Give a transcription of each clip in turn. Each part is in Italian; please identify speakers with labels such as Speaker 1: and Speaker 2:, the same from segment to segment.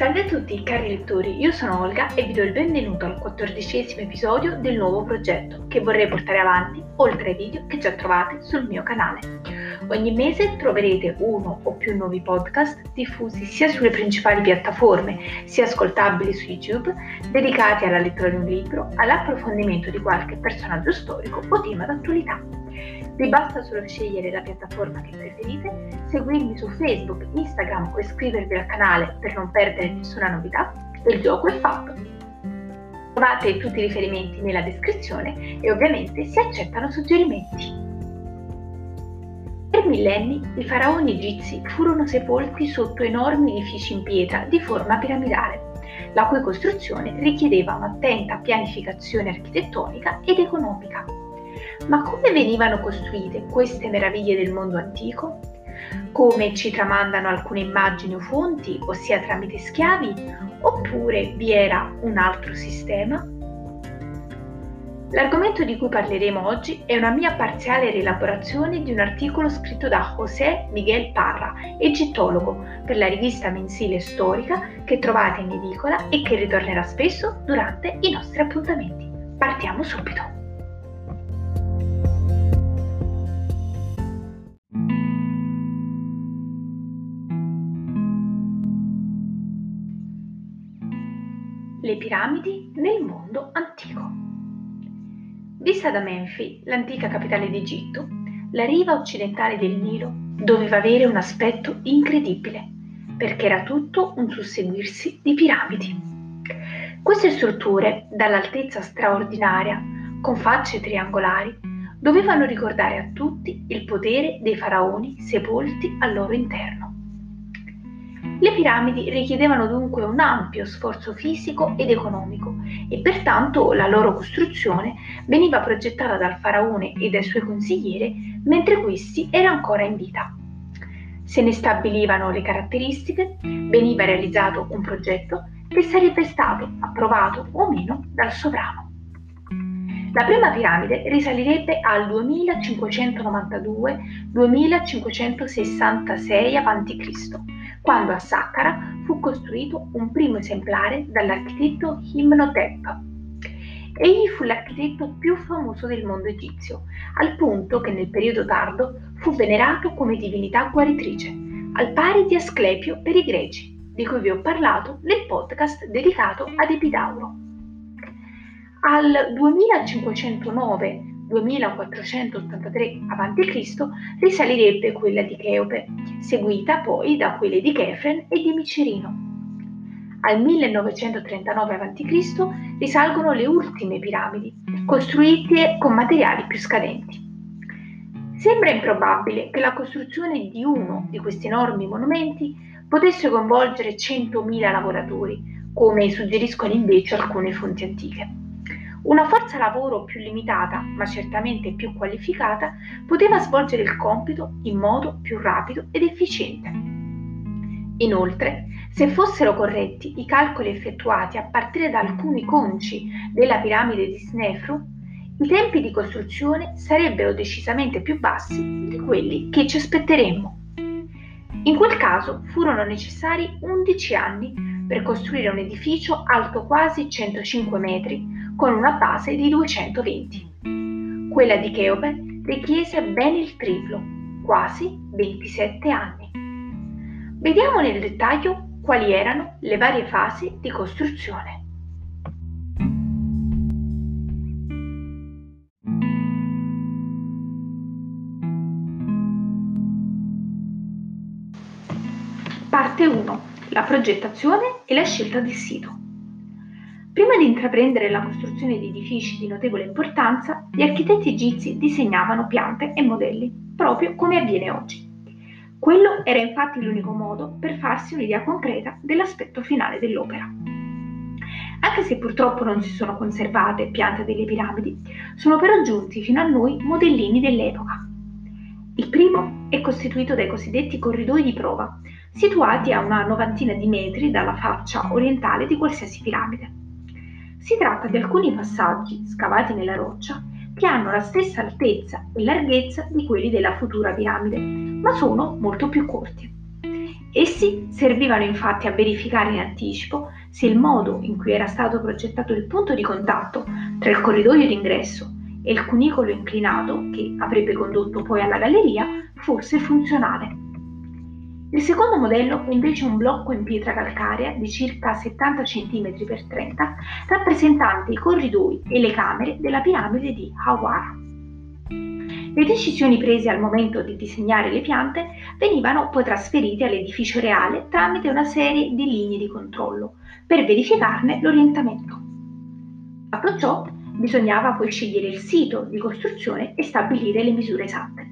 Speaker 1: Salve a tutti cari lettori, io sono Olga e vi do il benvenuto al quattordicesimo episodio del nuovo progetto che vorrei portare avanti oltre ai video che già trovate sul mio canale. Ogni mese troverete uno o più nuovi podcast diffusi sia sulle principali piattaforme, sia ascoltabili su YouTube, dedicati alla lettura di un libro, all'approfondimento di qualche personaggio storico o tema d'attualità. Vi basta solo scegliere la piattaforma che preferite, seguirmi su Facebook, Instagram o iscrivervi al canale per non perdere nessuna novità e il gioco è fatto. Trovate tutti i riferimenti nella descrizione e ovviamente si accettano suggerimenti. Per millenni i faraoni egizi furono sepolti sotto enormi edifici in pietra di forma piramidale, la cui costruzione richiedeva un'attenta pianificazione architettonica ed economica. Ma come venivano costruite queste meraviglie del mondo antico? Come ci tramandano alcune immagini o fonti, ossia tramite schiavi, oppure vi era un altro sistema? L'argomento di cui parleremo oggi è una mia parziale rielaborazione di un articolo scritto da José Miguel Parra, egittologo, per la rivista mensile storica che trovate in edicola e che ritornerà spesso durante i nostri appuntamenti. Partiamo subito! Le piramidi nel mondo antico. Vista da Menfi, l'antica capitale d'Egitto, la riva occidentale del Nilo doveva avere un aspetto incredibile, perché era tutto un susseguirsi di piramidi. Queste strutture, dall'altezza straordinaria, con facce triangolari, dovevano ricordare a tutti il potere dei faraoni sepolti al loro interno. Le piramidi richiedevano dunque un ampio sforzo fisico ed economico e pertanto la loro costruzione veniva progettata dal faraone e dai suoi consiglieri mentre questi era ancora in vita. Se ne stabilivano le caratteristiche, veniva realizzato un progetto che sarebbe stato approvato o meno dal sovrano. La prima piramide risalirebbe al 2592-2566 a.C quando a Saqqara fu costruito un primo esemplare dall'architetto Imhotep. Egli fu l'architetto più famoso del mondo egizio, al punto che nel periodo tardo fu venerato come divinità guaritrice, al pari di Asclepio per i greci, di cui vi ho parlato nel podcast dedicato ad Epidauro. Al 2509 2483 a.C. risalirebbe quella di Cheope, seguita poi da quelle di Chefren e di Micerino. Al 1939 a.C. risalgono le ultime piramidi, costruite con materiali più scadenti. Sembra improbabile che la costruzione di uno di questi enormi monumenti potesse coinvolgere 100.000 lavoratori, come suggeriscono invece alcune fonti antiche. Una forza lavoro più limitata, ma certamente più qualificata, poteva svolgere il compito in modo più rapido ed efficiente. Inoltre, se fossero corretti i calcoli effettuati a partire da alcuni conci della piramide di Snefru, i tempi di costruzione sarebbero decisamente più bassi di quelli che ci aspetteremmo. In quel caso furono necessari 11 anni per costruire un edificio alto quasi 105 metri, con una base di 220. Quella di Cheope richiese ben il triplo, quasi 27 anni. Vediamo nel dettaglio quali erano le varie fasi di costruzione. Parte 1. La progettazione e la scelta del sito. Prima di intraprendere la costruzione di edifici di notevole importanza, gli architetti egizi disegnavano piante e modelli, proprio come avviene oggi. Quello era infatti l'unico modo per farsi un'idea concreta dell'aspetto finale dell'opera. Anche se purtroppo non si sono conservate piante delle piramidi, sono però giunti fino a noi modellini dell'epoca. Il primo è costituito dai cosiddetti corridoi di prova, situati a una novantina di metri dalla faccia orientale di qualsiasi piramide. Si tratta di alcuni passaggi scavati nella roccia che hanno la stessa altezza e larghezza di quelli della futura piramide, ma sono molto più corti. Essi servivano infatti a verificare in anticipo se il modo in cui era stato progettato il punto di contatto tra il corridoio d'ingresso e il cunicolo inclinato, che avrebbe condotto poi alla galleria, fosse funzionale. Il secondo modello è invece un blocco in pietra calcarea di circa 70 cm x 30, rappresentante i corridoi e le camere della piramide di Hawar. Le decisioni prese al momento di disegnare le piante venivano poi trasferite all'edificio reale tramite una serie di linee di controllo per verificarne l'orientamento. Fatto ciò, bisognava poi scegliere il sito di costruzione e stabilire le misure esatte.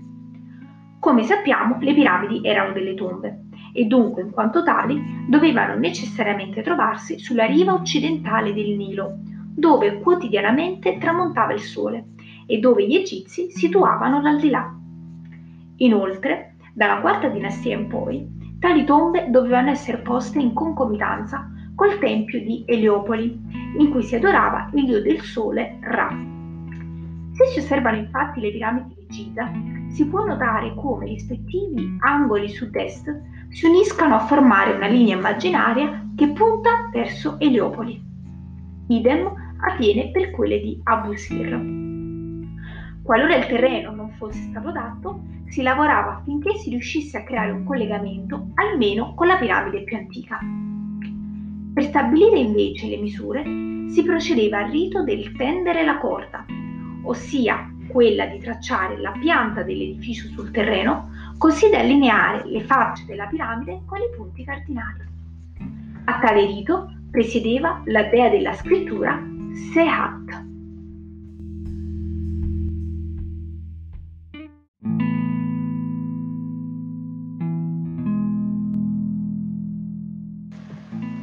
Speaker 1: Come sappiamo, le piramidi erano delle tombe e dunque, in quanto tali, dovevano necessariamente trovarsi sulla riva occidentale del Nilo, dove quotidianamente tramontava il sole e dove gli egizi situavano l'aldilà. Inoltre, dalla quarta dinastia in poi, tali tombe dovevano essere poste in concomitanza col tempio di Eliopoli, in cui si adorava il dio del sole Ra. Se si osservano infatti le piramidi di Giza, si può notare come i rispettivi angoli sud-est si uniscano a formare una linea immaginaria che punta verso Eliopoli. Idem avviene per quelle di Abu Sir. Qualora il terreno non fosse stato adatto, si lavorava affinché si riuscisse a creare un collegamento almeno con la piramide più antica. Per stabilire invece le misure si procedeva al rito del tendere la corda, ossia quella di tracciare la pianta dell'edificio sul terreno così da allineare le facce della piramide con i punti cardinali. A tale rito presiedeva la dea della scrittura Sehat.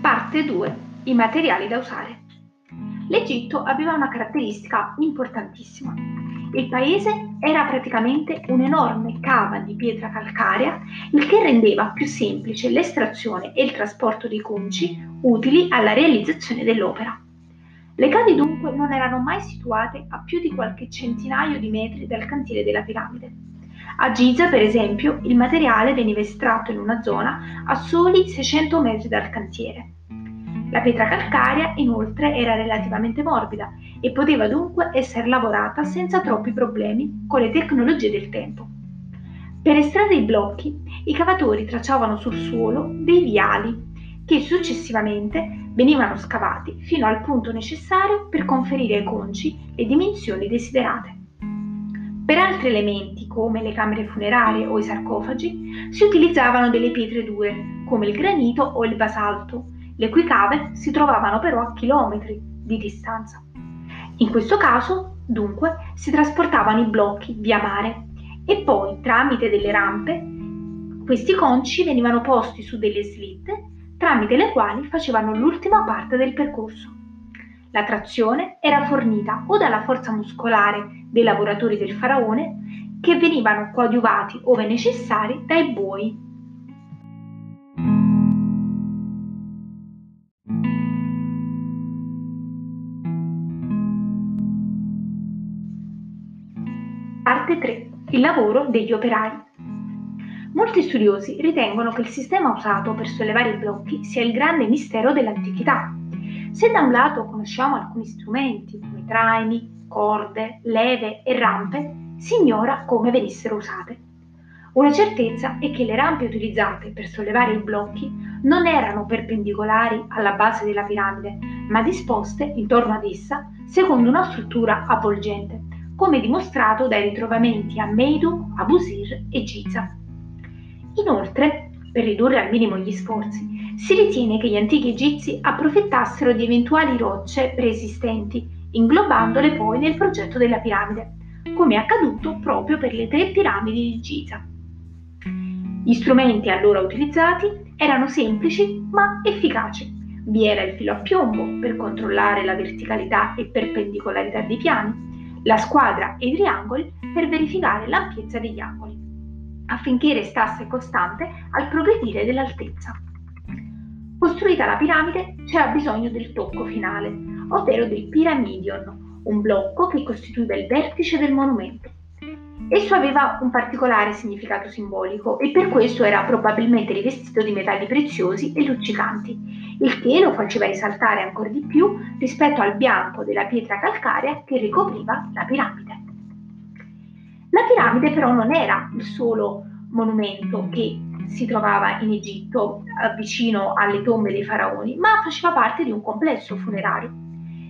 Speaker 1: Parte 2. I materiali da usare. L'Egitto aveva una caratteristica importantissima. Il paese era praticamente un'enorme cava di pietra calcarea, il che rendeva più semplice l'estrazione e il trasporto dei conci utili alla realizzazione dell'opera. Le cave dunque non erano mai situate a più di qualche centinaio di metri dal cantiere della piramide. A Giza, per esempio, il materiale veniva estratto in una zona a soli 600 metri dal cantiere. La pietra calcarea inoltre era relativamente morbida e poteva dunque essere lavorata senza troppi problemi con le tecnologie del tempo. Per estrarre i blocchi, i cavatori tracciavano sul suolo dei viali che successivamente venivano scavati fino al punto necessario per conferire ai conci le dimensioni desiderate. Per altri elementi, come le camere funerarie o i sarcofagi, si utilizzavano delle pietre dure, come il granito o il basalto, le cui cave si trovavano però a chilometri di distanza. In questo caso, dunque, si trasportavano i blocchi via mare e poi, tramite delle rampe, questi conci venivano posti su delle slitte tramite le quali facevano l'ultima parte del percorso. La trazione era fornita o dalla forza muscolare dei lavoratori del faraone, che venivano coadiuvati ove necessari dai buoi Parte 3. Il lavoro degli operai. Molti studiosi ritengono che il sistema usato per sollevare i blocchi sia il grande mistero dell'antichità. Se da un lato conosciamo alcuni strumenti come traini, corde, leve e rampe, si ignora come venissero usate. Una certezza è che le rampe utilizzate per sollevare i blocchi non erano perpendicolari alla base della piramide, ma disposte intorno ad essa secondo una struttura avvolgente come dimostrato dai ritrovamenti a Meidu, Abusir e Giza. Inoltre, per ridurre al minimo gli sforzi, si ritiene che gli antichi egizi approfittassero di eventuali rocce preesistenti, inglobandole poi nel progetto della piramide, come è accaduto proprio per le tre piramidi di Giza. Gli strumenti allora utilizzati erano semplici ma efficaci. Vi era il filo a piombo per controllare la verticalità e perpendicolarità dei piani, la squadra e i triangoli per verificare l'ampiezza degli angoli, affinché restasse costante al progredire dell'altezza. Costruita la piramide c'era bisogno del tocco finale, ovvero del piramidion, un blocco che costituiva il vertice del monumento. Esso aveva un particolare significato simbolico e per questo era probabilmente rivestito di metalli preziosi e luccicanti, il che lo faceva risaltare ancora di più rispetto al bianco della pietra calcarea che ricopriva la piramide. La piramide però non era il solo monumento che si trovava in Egitto eh, vicino alle tombe dei faraoni, ma faceva parte di un complesso funerario.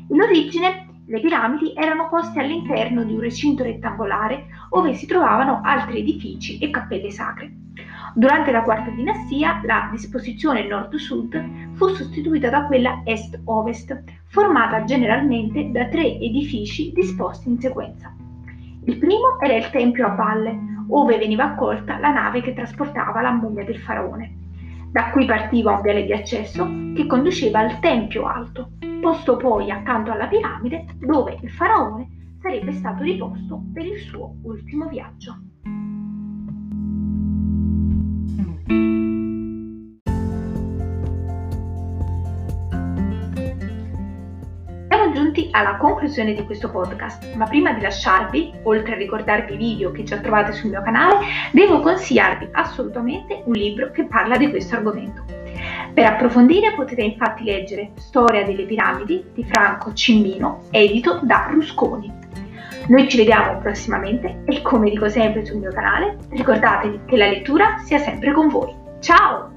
Speaker 1: In origine le piramidi erano poste all'interno di un recinto rettangolare dove si trovavano altri edifici e cappelle sacre. Durante la quarta dinastia la disposizione nord-sud fu sostituita da quella est-ovest, formata generalmente da tre edifici disposti in sequenza. Il primo era il tempio a valle, dove veniva accolta la nave che trasportava la mummia del faraone. Da qui partiva un viale di accesso che conduceva al tempio alto, posto poi accanto alla piramide dove il faraone sarebbe stato riposto per il suo ultimo viaggio. Alla conclusione di questo podcast, ma prima di lasciarvi, oltre a ricordarvi i video che già trovate sul mio canale, devo consigliarvi assolutamente un libro che parla di questo argomento. Per approfondire potete infatti leggere Storia delle piramidi di Franco Cimmino, edito da Rusconi. Noi ci vediamo prossimamente e come dico sempre sul mio canale, ricordatevi che la lettura sia sempre con voi. Ciao!